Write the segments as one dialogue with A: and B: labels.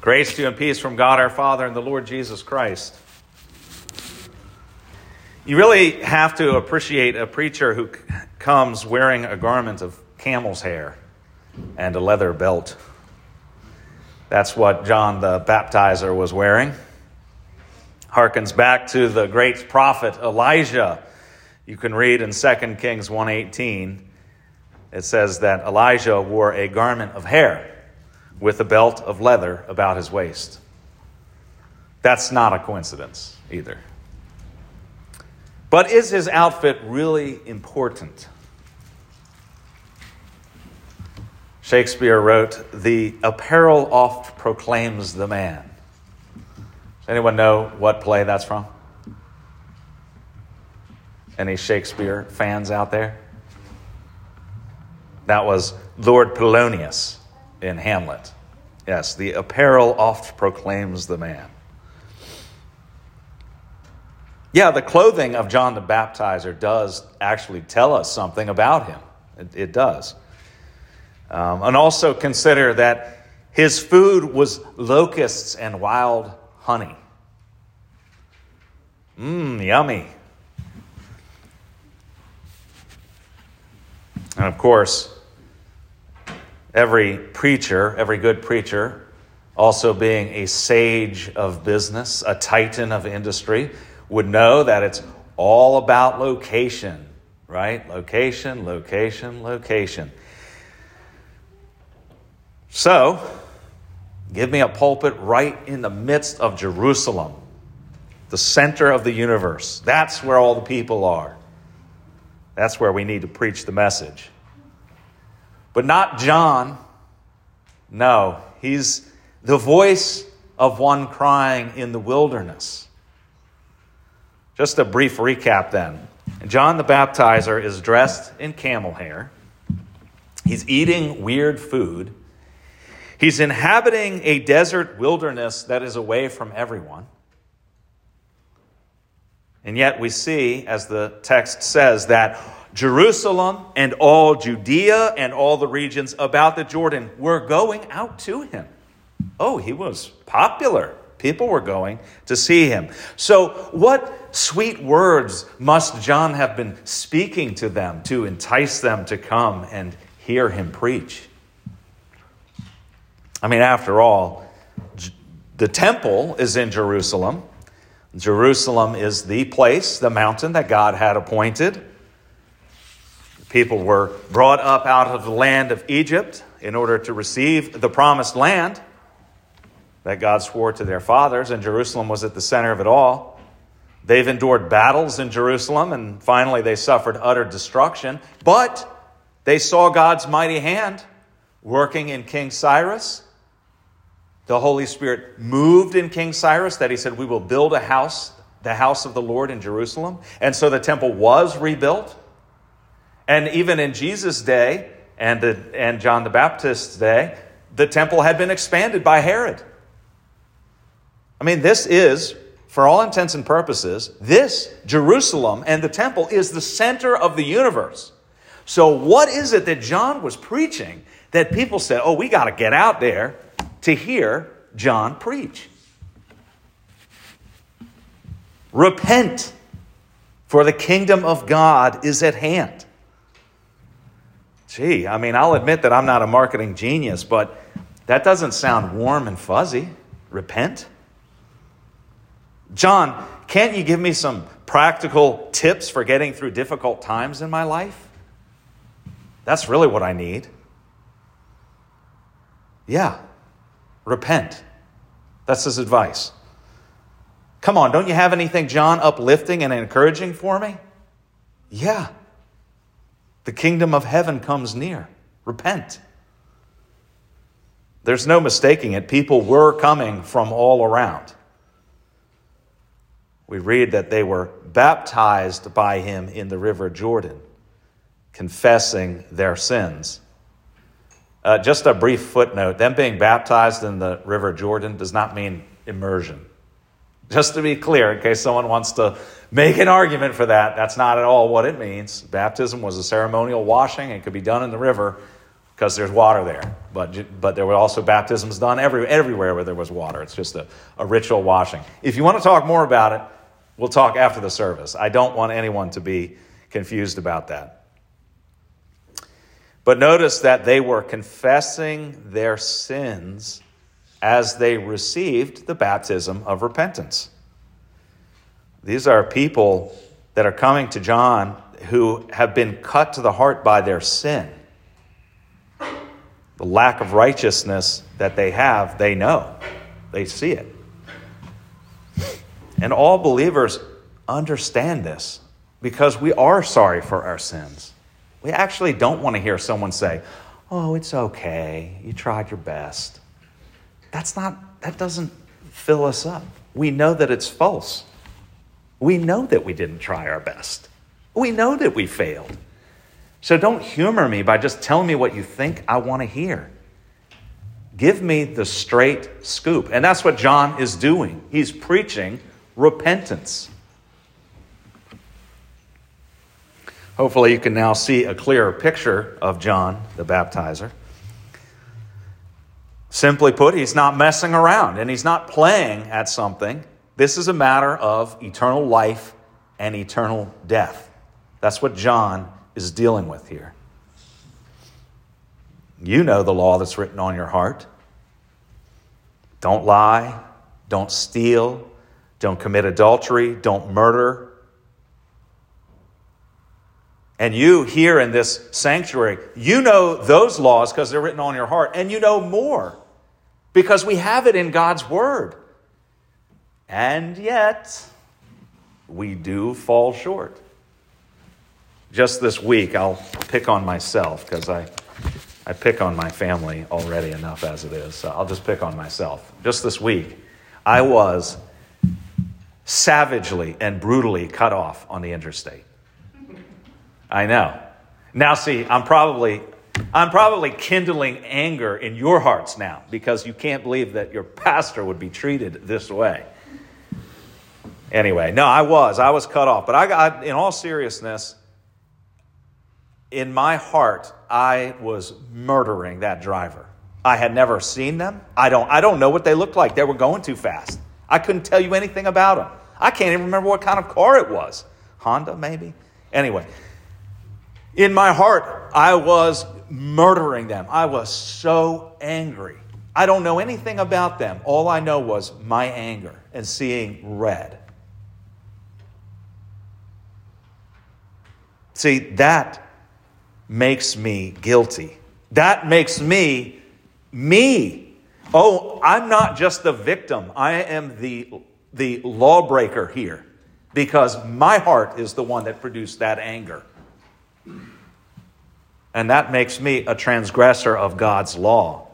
A: Grace to you and peace from God our Father and the Lord Jesus Christ. You really have to appreciate a preacher who comes wearing a garment of camel's hair and a leather belt. That's what John the Baptizer was wearing. Harkens back to the great prophet Elijah. You can read in 2 Kings 1:18 it says that Elijah wore a garment of hair with a belt of leather about his waist. That's not a coincidence either. But is his outfit really important? Shakespeare wrote, The apparel oft proclaims the man. Does anyone know what play that's from? Any Shakespeare fans out there? That was Lord Polonius in Hamlet. Yes, the apparel oft proclaims the man. Yeah, the clothing of John the Baptizer does actually tell us something about him. It, it does. Um, and also consider that his food was locusts and wild honey. Mmm, yummy. And of course, every preacher, every good preacher, also being a sage of business, a titan of industry, would know that it's all about location, right? Location, location, location. So, give me a pulpit right in the midst of Jerusalem, the center of the universe. That's where all the people are. That's where we need to preach the message. But not John. No, he's the voice of one crying in the wilderness. Just a brief recap then. John the Baptizer is dressed in camel hair. He's eating weird food. He's inhabiting a desert wilderness that is away from everyone. And yet we see, as the text says, that Jerusalem and all Judea and all the regions about the Jordan were going out to him. Oh, he was popular. People were going to see him. So, what sweet words must John have been speaking to them to entice them to come and hear him preach? I mean, after all, the temple is in Jerusalem. Jerusalem is the place, the mountain that God had appointed People were brought up out of the land of Egypt in order to receive the promised land that God swore to their fathers, and Jerusalem was at the center of it all. They've endured battles in Jerusalem, and finally they suffered utter destruction, but they saw God's mighty hand working in King Cyrus. The Holy Spirit moved in King Cyrus that he said, We will build a house, the house of the Lord in Jerusalem. And so the temple was rebuilt. And even in Jesus' day and, the, and John the Baptist's day, the temple had been expanded by Herod. I mean, this is, for all intents and purposes, this Jerusalem and the temple is the center of the universe. So, what is it that John was preaching that people said, oh, we got to get out there to hear John preach? Repent, for the kingdom of God is at hand. Gee, I mean, I'll admit that I'm not a marketing genius, but that doesn't sound warm and fuzzy. Repent? John, can't you give me some practical tips for getting through difficult times in my life? That's really what I need. Yeah, repent. That's his advice. Come on, don't you have anything, John, uplifting and encouraging for me? Yeah. The kingdom of heaven comes near. Repent. There's no mistaking it. People were coming from all around. We read that they were baptized by him in the river Jordan, confessing their sins. Uh, just a brief footnote them being baptized in the river Jordan does not mean immersion. Just to be clear, in case someone wants to make an argument for that. That's not at all what it means. Baptism was a ceremonial washing, it could be done in the river. because there's water there. But, but there were also baptisms done every, everywhere where there was water. It's just a, a ritual washing. If you want to talk more about it, we'll talk after the service. I don't want anyone to be confused about that. But notice that they were confessing their sins as they received the baptism of repentance. These are people that are coming to John who have been cut to the heart by their sin the lack of righteousness that they have, they know. They see it. And all believers understand this because we are sorry for our sins. We actually don't want to hear someone say, Oh, it's okay. You tried your best. That's not, that doesn't fill us up. We know that it's false. We know that we didn't try our best. We know that we failed. So don't humor me by just telling me what you think I want to hear. Give me the straight scoop. And that's what John is doing. He's preaching repentance. Hopefully, you can now see a clearer picture of John the baptizer. Simply put, he's not messing around and he's not playing at something. This is a matter of eternal life and eternal death. That's what John is dealing with here. You know the law that's written on your heart. Don't lie, don't steal, don't commit adultery, don't murder. And you here in this sanctuary, you know those laws because they're written on your heart, and you know more because we have it in God's Word. And yet, we do fall short just this week, I'll pick on myself because I, I pick on my family already enough as it is. So I'll just pick on myself. Just this week, I was savagely and brutally cut off on the interstate. I know. Now, see, I'm probably I'm probably kindling anger in your hearts now because you can't believe that your pastor would be treated this way. Anyway, no, I was. I was cut off. But I got, in all seriousness, in my heart, I was murdering that driver. I had never seen them. I don't, I don't know what they looked like. They were going too fast. I couldn't tell you anything about them. I can't even remember what kind of car it was. Honda, maybe? Anyway, in my heart, I was murdering them. I was so angry. I don't know anything about them. All I know was my anger and seeing red. See, that makes me guilty. That makes me me. Oh, I'm not just the victim. I am the, the lawbreaker here because my heart is the one that produced that anger. And that makes me a transgressor of God's law.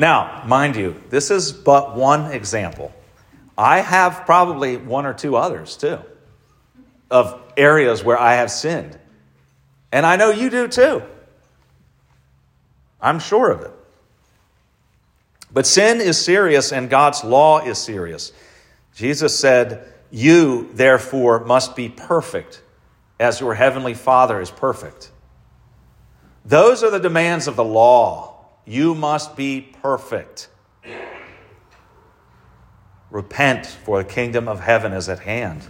A: Now, mind you, this is but one example. I have probably one or two others too of areas where I have sinned. And I know you do too. I'm sure of it. But sin is serious and God's law is serious. Jesus said, You, therefore, must be perfect as your heavenly Father is perfect. Those are the demands of the law. You must be perfect. Repent, for the kingdom of heaven is at hand.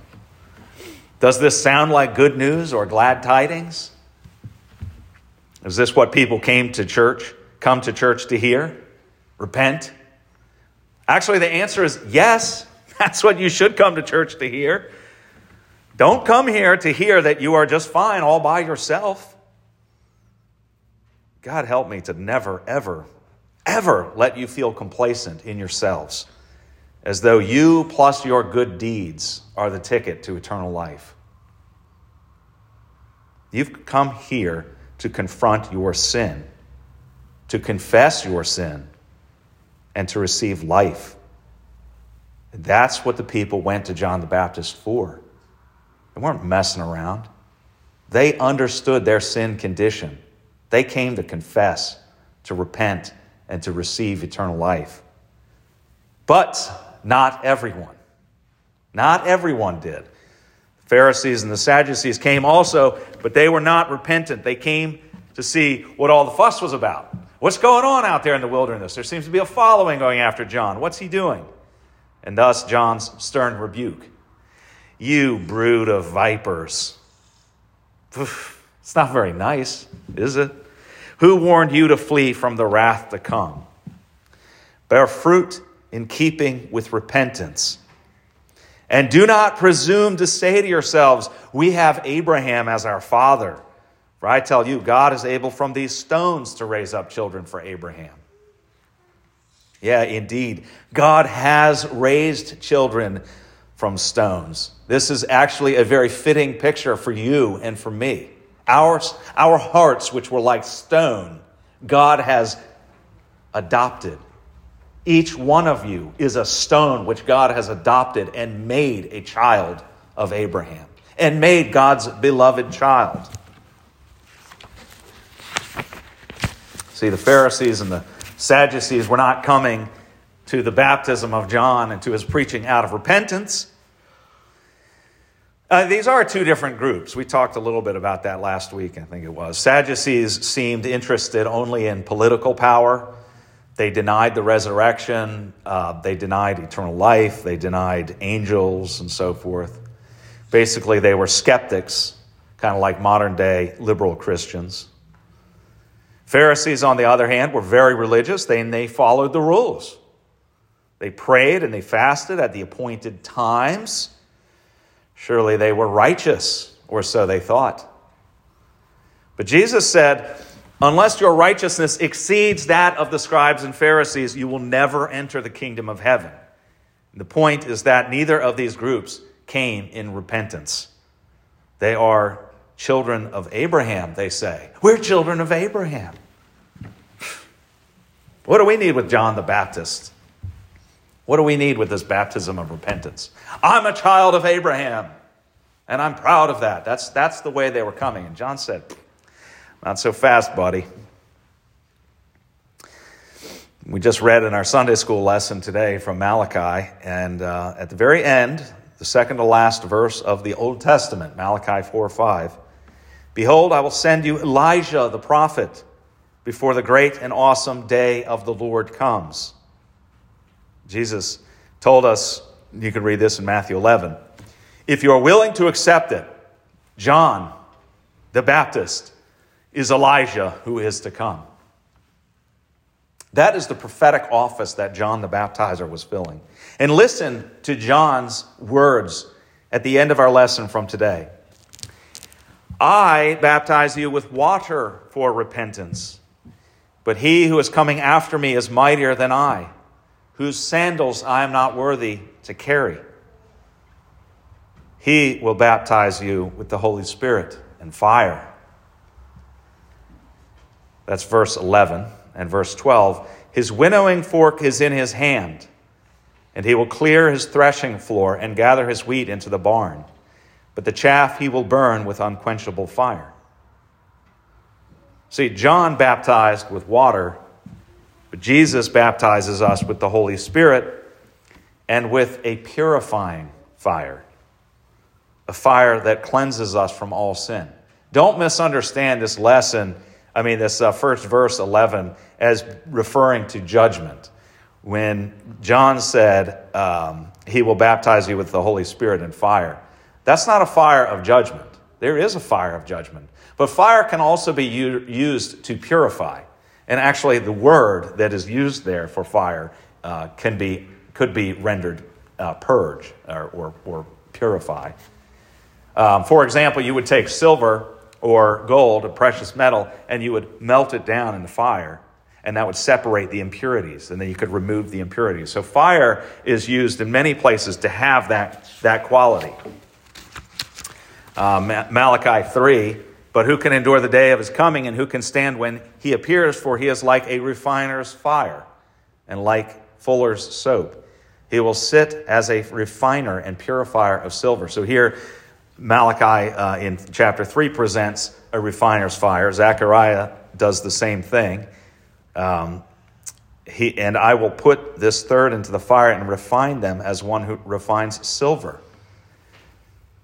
A: Does this sound like good news or glad tidings? Is this what people came to church, come to church to hear? Repent? Actually, the answer is yes. That's what you should come to church to hear. Don't come here to hear that you are just fine all by yourself. God help me to never, ever, ever let you feel complacent in yourselves, as though you plus your good deeds are the ticket to eternal life. You've come here to confront your sin, to confess your sin, and to receive life. That's what the people went to John the Baptist for. They weren't messing around. They understood their sin condition. They came to confess, to repent, and to receive eternal life. But not everyone. Not everyone did. The Pharisees and the Sadducees came also, but they were not repentant. They came to see what all the fuss was about. What's going on out there in the wilderness? There seems to be a following going after John. What's he doing? And thus John's stern rebuke You brood of vipers. It's not very nice, is it? Who warned you to flee from the wrath to come? Bear fruit in keeping with repentance. And do not presume to say to yourselves, We have Abraham as our father. For I tell you, God is able from these stones to raise up children for Abraham. Yeah, indeed. God has raised children from stones. This is actually a very fitting picture for you and for me. Our, our hearts, which were like stone, God has adopted. Each one of you is a stone which God has adopted and made a child of Abraham and made God's beloved child. See, the Pharisees and the Sadducees were not coming to the baptism of John and to his preaching out of repentance. Uh, these are two different groups. We talked a little bit about that last week, I think it was. Sadducees seemed interested only in political power. They denied the resurrection, uh, they denied eternal life, they denied angels, and so forth. Basically, they were skeptics, kind of like modern day liberal Christians. Pharisees, on the other hand, were very religious. They, they followed the rules. They prayed and they fasted at the appointed times. Surely they were righteous, or so they thought. But Jesus said, Unless your righteousness exceeds that of the scribes and Pharisees, you will never enter the kingdom of heaven. The point is that neither of these groups came in repentance. They are children of Abraham, they say. We're children of Abraham. What do we need with John the Baptist? What do we need with this baptism of repentance? I'm a child of Abraham, and I'm proud of that. That's, that's the way they were coming. And John said, Not so fast, buddy. We just read in our Sunday school lesson today from Malachi, and uh, at the very end, the second to last verse of the Old Testament, Malachi 4 5. Behold, I will send you Elijah the prophet before the great and awesome day of the Lord comes. Jesus told us, you can read this in Matthew 11. If you are willing to accept it, John the Baptist is Elijah who is to come. That is the prophetic office that John the Baptizer was filling. And listen to John's words at the end of our lesson from today. I baptize you with water for repentance, but he who is coming after me is mightier than I, whose sandals I am not worthy to carry. He will baptize you with the Holy Spirit and fire. That's verse 11. And verse 12 His winnowing fork is in his hand, and he will clear his threshing floor and gather his wheat into the barn but the chaff he will burn with unquenchable fire. See, John baptized with water, but Jesus baptizes us with the Holy Spirit and with a purifying fire, a fire that cleanses us from all sin. Don't misunderstand this lesson, I mean, this uh, first verse 11, as referring to judgment. When John said, um, He will baptize you with the Holy Spirit and fire. That's not a fire of judgment. There is a fire of judgment. But fire can also be u- used to purify. And actually, the word that is used there for fire uh, can be, could be rendered uh, purge or, or, or purify. Um, for example, you would take silver or gold, a precious metal, and you would melt it down in the fire, and that would separate the impurities, and then you could remove the impurities. So, fire is used in many places to have that, that quality uh, Malachi 3. But who can endure the day of his coming, and who can stand when he appears? For he is like a refiner's fire and like fuller's soap. He will sit as a refiner and purifier of silver. So here, Malachi uh, in chapter 3 presents a refiner's fire. Zechariah does the same thing. Um, he, and I will put this third into the fire and refine them as one who refines silver.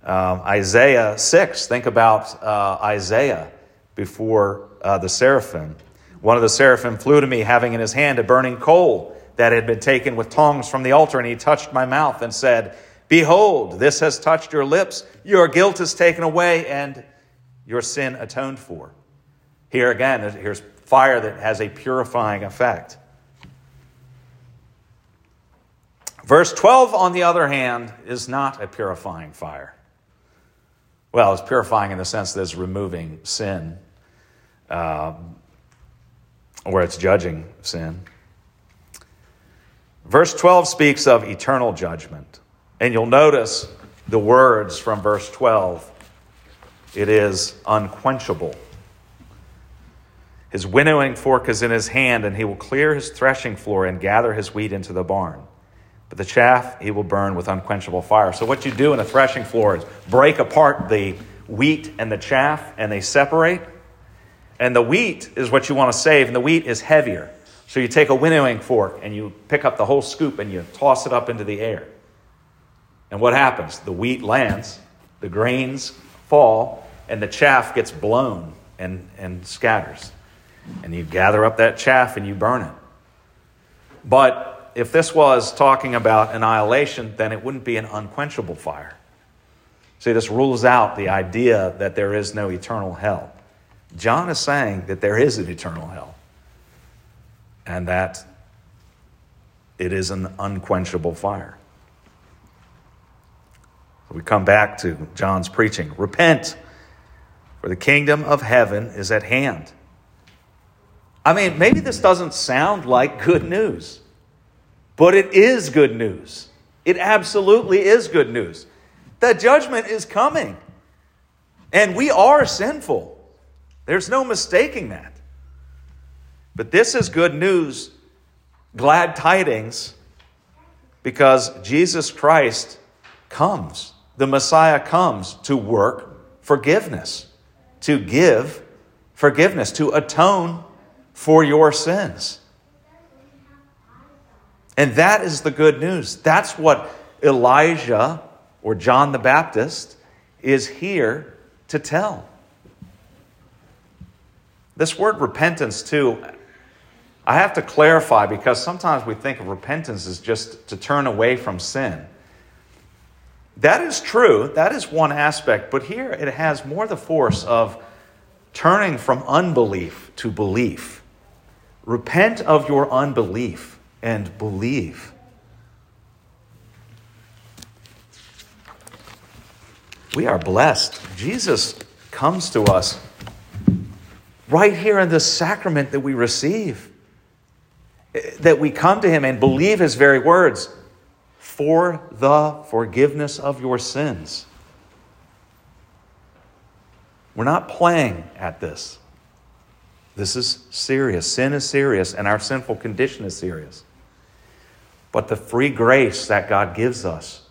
A: Um, Isaiah 6, think about uh, Isaiah before uh, the seraphim. One of the seraphim flew to me, having in his hand a burning coal that had been taken with tongs from the altar, and he touched my mouth and said, Behold, this has touched your lips. Your guilt is taken away, and your sin atoned for. Here again, here's fire that has a purifying effect. Verse 12, on the other hand, is not a purifying fire. Well, it's purifying in the sense that it's removing sin, um, or it's judging sin. Verse 12 speaks of eternal judgment. And you'll notice the words from verse 12 it is unquenchable. His winnowing fork is in his hand, and he will clear his threshing floor and gather his wheat into the barn. But the chaff he will burn with unquenchable fire. So, what you do in a threshing floor is break apart the wheat and the chaff, and they separate. And the wheat is what you want to save, and the wheat is heavier. So, you take a winnowing fork and you pick up the whole scoop and you toss it up into the air. And what happens? The wheat lands, the grains fall, and the chaff gets blown and, and scatters. And you gather up that chaff and you burn it. But if this was talking about annihilation, then it wouldn't be an unquenchable fire. See, this rules out the idea that there is no eternal hell. John is saying that there is an eternal hell and that it is an unquenchable fire. We come back to John's preaching. Repent, for the kingdom of heaven is at hand. I mean, maybe this doesn't sound like good news, but it is good news. It absolutely is good news. The judgment is coming, and we are sinful. There's no mistaking that. But this is good news, glad tidings, because Jesus Christ comes the Messiah comes to work forgiveness, to give forgiveness, to atone for your sins. And that is the good news. That's what Elijah or John the Baptist is here to tell. This word repentance, too, I have to clarify because sometimes we think of repentance as just to turn away from sin. That is true. That is one aspect. But here it has more the force of turning from unbelief to belief. Repent of your unbelief and believe. We are blessed. Jesus comes to us right here in the sacrament that we receive. That we come to him and believe his very words for the forgiveness of your sins. We're not playing at this. This is serious. Sin is serious, and our sinful condition is serious. But the free grace that God gives us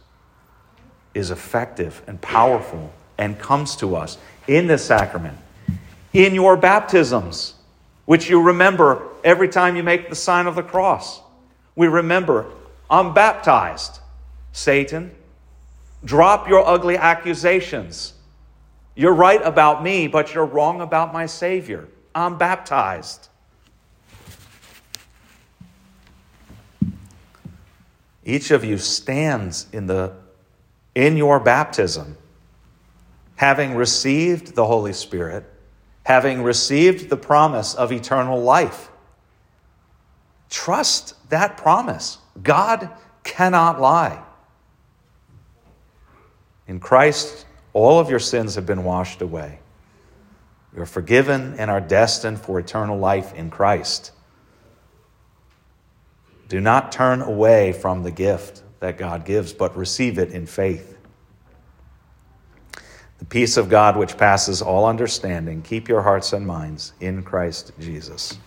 A: is effective and powerful and comes to us in this sacrament, in your baptisms, which you remember every time you make the sign of the cross. We remember I'm baptized. Satan, drop your ugly accusations. You're right about me, but you're wrong about my Savior. I'm baptized. Each of you stands in, the, in your baptism, having received the Holy Spirit, having received the promise of eternal life. Trust that promise. God cannot lie. In Christ, all of your sins have been washed away. You are forgiven and are destined for eternal life in Christ. Do not turn away from the gift that God gives, but receive it in faith. The peace of God, which passes all understanding, keep your hearts and minds in Christ Jesus.